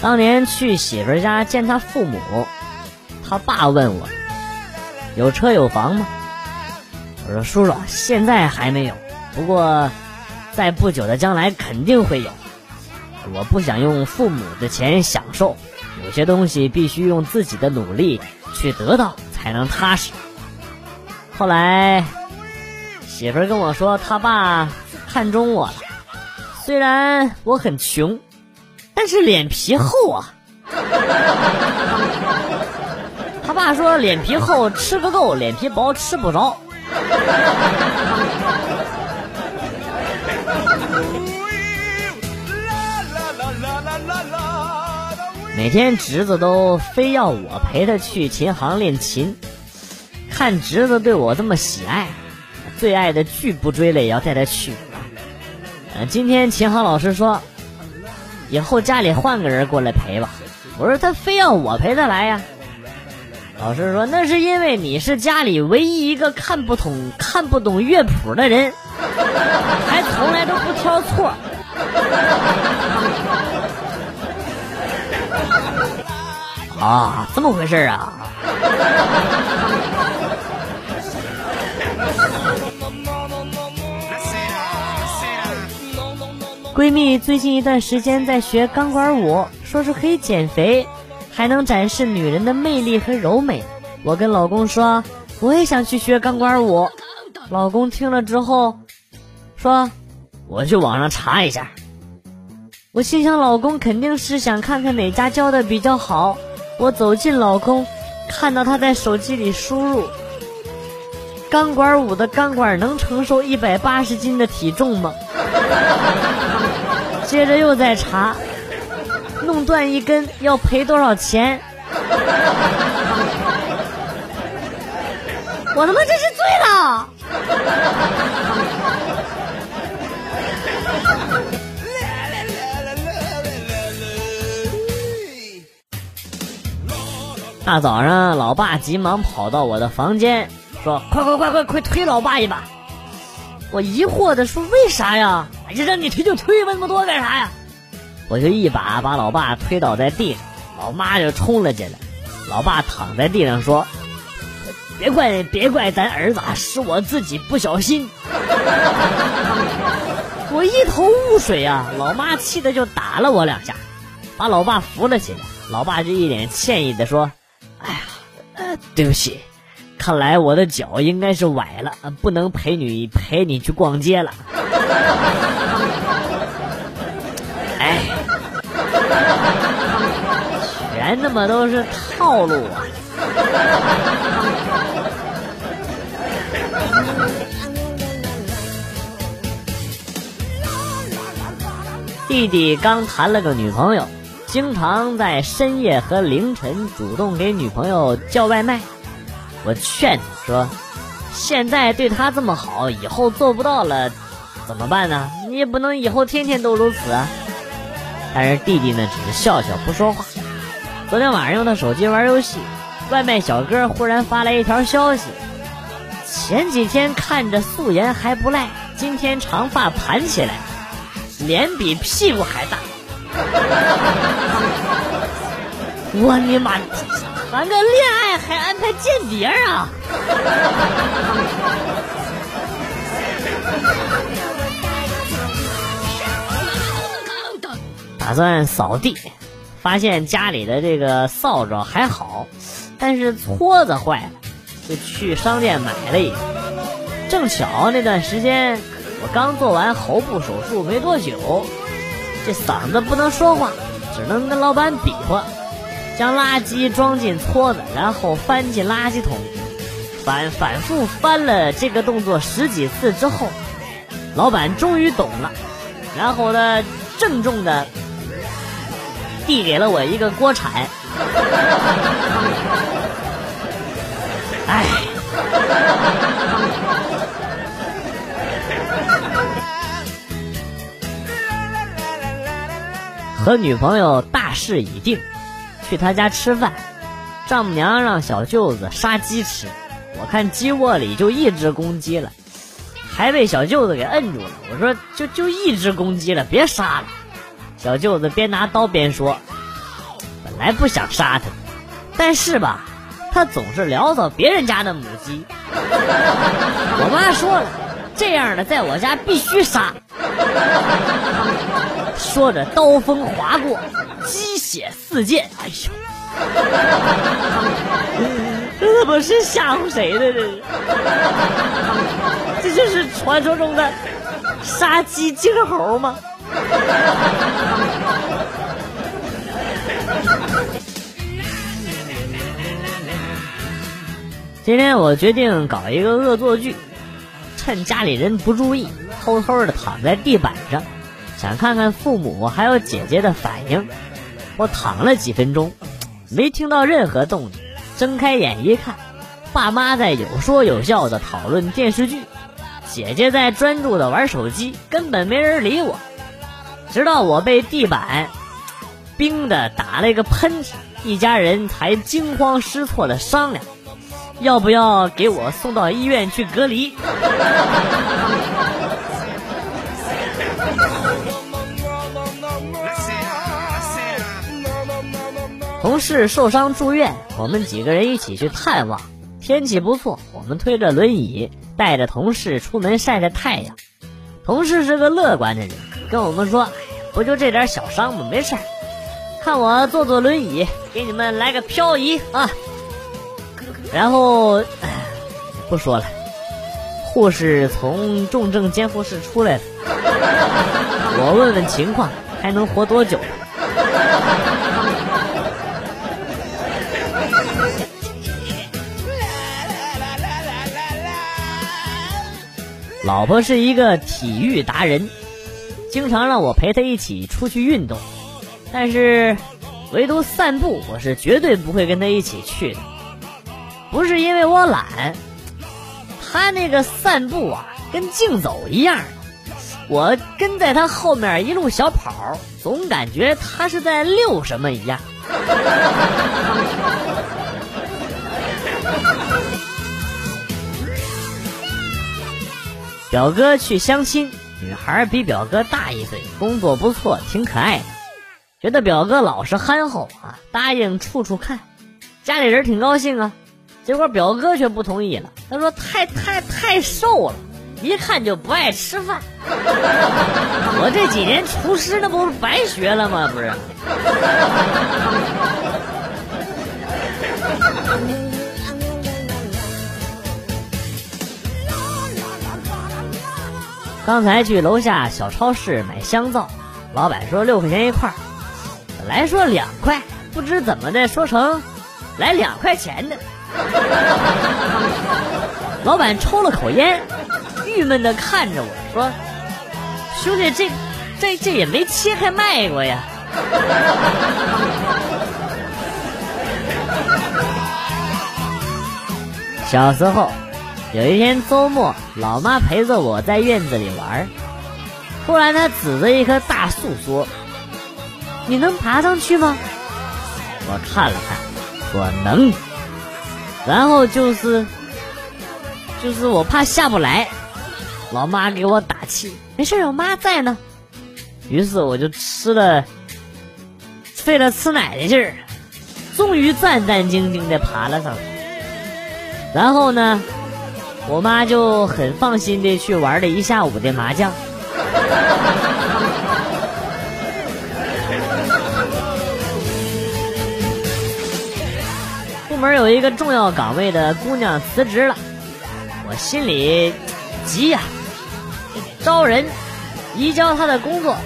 当年去媳妇家见他父母，他爸问我有车有房吗？我说叔叔，现在还没有，不过在不久的将来肯定会有。我不想用父母的钱享受，有些东西必须用自己的努力去得到才能踏实。后来媳妇跟我说，他爸看中我了，虽然我很穷。但是脸皮厚啊！他爸说脸皮厚吃个够，脸皮薄吃不着。每天侄子都非要我陪他去琴行练琴，看侄子对我这么喜爱，最爱的剧不追了也要带他去。呃，今天琴行老师说。以后家里换个人过来陪吧。我说他非要我陪他来呀。老师说那是因为你是家里唯一一个看不懂、看不懂乐谱的人，还从来都不挑错。啊，这么回事啊？闺蜜最近一段时间在学钢管舞，说是可以减肥，还能展示女人的魅力和柔美。我跟老公说，我也想去学钢管舞。老公听了之后，说：“我去网上查一下。”我心想，老公肯定是想看看哪家教的比较好。我走进老公，看到他在手机里输入：“钢管舞的钢管能承受一百八十斤的体重吗？”接着又在查，弄断一根要赔多少钱？我他妈这是醉了！大早上，老爸急忙跑到我的房间，说：“快快快快快推老爸一把！”我疑惑的说：“为啥呀？哎呀，让你推就推，问那么多干啥呀？”我就一把把老爸推倒在地上，老妈就冲了进来。老爸躺在地上说：“别怪别怪咱儿子，是我自己不小心。”我一头雾水啊！老妈气的就打了我两下，把老爸扶了起来。老爸就一脸歉意的说：“哎呀，呃，对不起。”看来我的脚应该是崴了，不能陪你陪你去逛街了。全他妈都是套路啊！弟弟刚谈了个女朋友，经常在深夜和凌晨主动给女朋友叫外卖。我劝他说：“现在对他这么好，以后做不到了，怎么办呢？你也不能以后天天都如此啊。”但是弟弟呢，只是笑笑不说话。昨天晚上用他手机玩游戏，外卖小哥忽然发来一条消息：“前几天看着素颜还不赖，今天长发盘起来，脸比屁股还大。”我尼玛！谈个恋爱还安排间谍啊！打算扫地，发现家里的这个扫帚还好，但是撮子坏了，就去商店买了一个。正巧那段时间我刚做完喉部手术没多久，这嗓子不能说话，只能跟老板比划。将垃圾装进撮子，然后翻进垃圾桶，反反复翻了这个动作十几次之后，老板终于懂了，然后呢，郑重的递给了我一个锅铲。哎，和女朋友大事已定。去他家吃饭，丈母娘让小舅子杀鸡吃，我看鸡窝里就一只公鸡了，还被小舅子给摁住了。我说就就一只公鸡了，别杀了。小舅子边拿刀边说：“本来不想杀他，但是吧，他总是撩骚别人家的母鸡。我妈说了，这样的在我家必须杀。说着，刀锋划过，鸡血四溅。哎呦，这他妈是吓唬谁呢？这是，这就是传说中的杀鸡儆猴吗？今天我决定搞一个恶作剧，趁家里人不注意，偷偷的躺在地板上，想看看父母还有姐姐的反应。我躺了几分钟，没听到任何动静。睁开眼一看，爸妈在有说有笑的讨论电视剧，姐姐在专注的玩手机，根本没人理我。直到我被地板冰的打了一个喷嚏，一家人才惊慌失措的商量。要不要给我送到医院去隔离？同事受伤住院，我们几个人一起去探望。天气不错，我们推着轮椅带着同事出门晒晒太阳。同事是个乐观的人，跟我们说：“不就这点小伤吗？没事看我坐坐轮椅，给你们来个漂移啊！”然后不说了，护士从重症监护室出来了。我问问情况，还能活多久？老婆是一个体育达人，经常让我陪他一起出去运动，但是唯独散步，我是绝对不会跟他一起去的。不是因为我懒，他那个散步啊，跟竞走一样。我跟在他后面一路小跑，总感觉他是在遛什么一样。表哥去相亲，女孩比表哥大一岁，工作不错，挺可爱的。觉得表哥老实憨厚啊，答应处处看，家里人挺高兴啊。结果表哥却不同意了，他说太太太瘦了，一看就不爱吃饭。我这几年厨师那不是白学了吗？不是。刚才去楼下小超市买香皂，老板说六块钱一块儿，本来说两块，不知怎么的说成来两块钱的。老板抽了口烟，郁闷的看着我说：“兄弟，这、这、这也没切开卖过呀。”小时候，有一天周末，老妈陪着我在院子里玩，突然她指着一棵大树说：“你能爬上去吗？”我看了看，说：“能。”然后就是，就是我怕下不来，老妈给我打气，没事，有妈在呢。于是我就吃了，费了吃奶的劲儿，终于战战兢兢的爬了上去。然后呢，我妈就很放心的去玩了一下午的麻将。部门有一个重要岗位的姑娘辞职了，我心里急呀，招人，移交她的工作，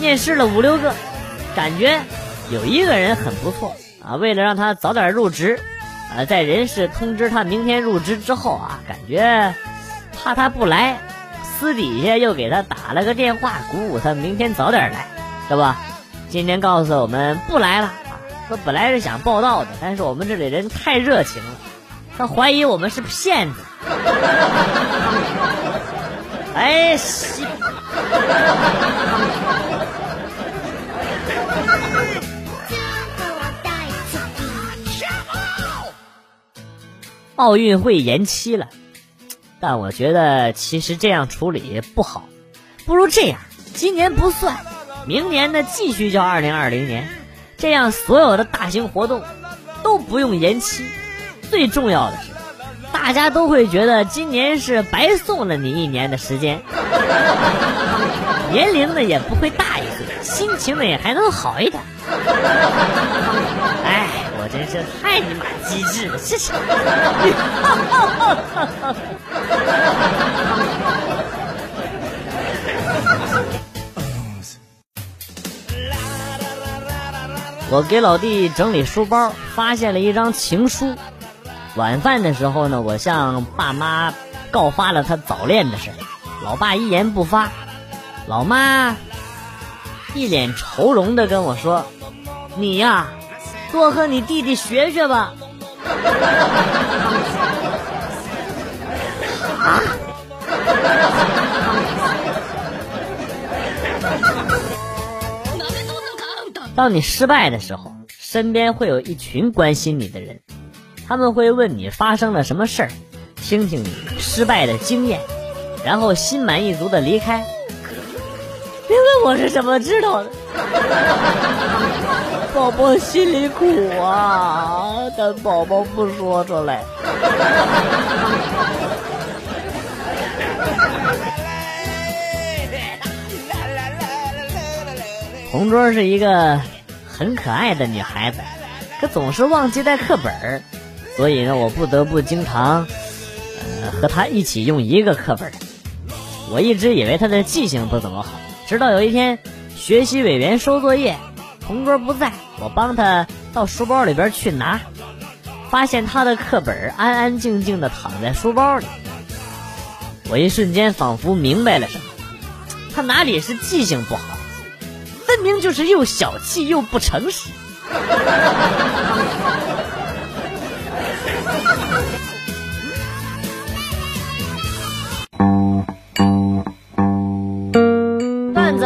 面试了五六个，感觉有一个人很不错啊。为了让她早点入职，啊，在人事通知他明天入职之后啊，感觉怕他不来，私底下又给他打了个电话，鼓舞他明天早点来，是吧？今天告诉我们不来了。说本来是想报道的，但是我们这里人太热情了，他怀疑我们是骗子。哎，西！奥运会延期了，但我觉得其实这样处理不好，不如这样，今年不算，明年呢继续叫二零二零年。这样所有的大型活动都不用延期。最重要的是，大家都会觉得今年是白送了你一年的时间，年龄呢也不会大一岁，心情呢也还能好一点。哎，真是太你妈机智了，谢谢。我给老弟整理书包，发现了一张情书。晚饭的时候呢，我向爸妈告发了他早恋的事，老爸一言不发，老妈一脸愁容的跟我说：“你呀，多和你弟弟学学吧。”啊！当你失败的时候，身边会有一群关心你的人，他们会问你发生了什么事儿，听听你失败的经验，然后心满意足的离开。别问我是怎么知道的，宝宝心里苦啊，但宝宝不说出来。同桌是一个很可爱的女孩子，可总是忘记带课本所以呢，我不得不经常呃和她一起用一个课本我一直以为她的记性不怎么好，直到有一天学习委员收作业，同桌不在，我帮他到书包里边去拿，发现他的课本安安静静的躺在书包里，我一瞬间仿佛明白了什么，他哪里是记性不好？分明就是又小气又不诚实。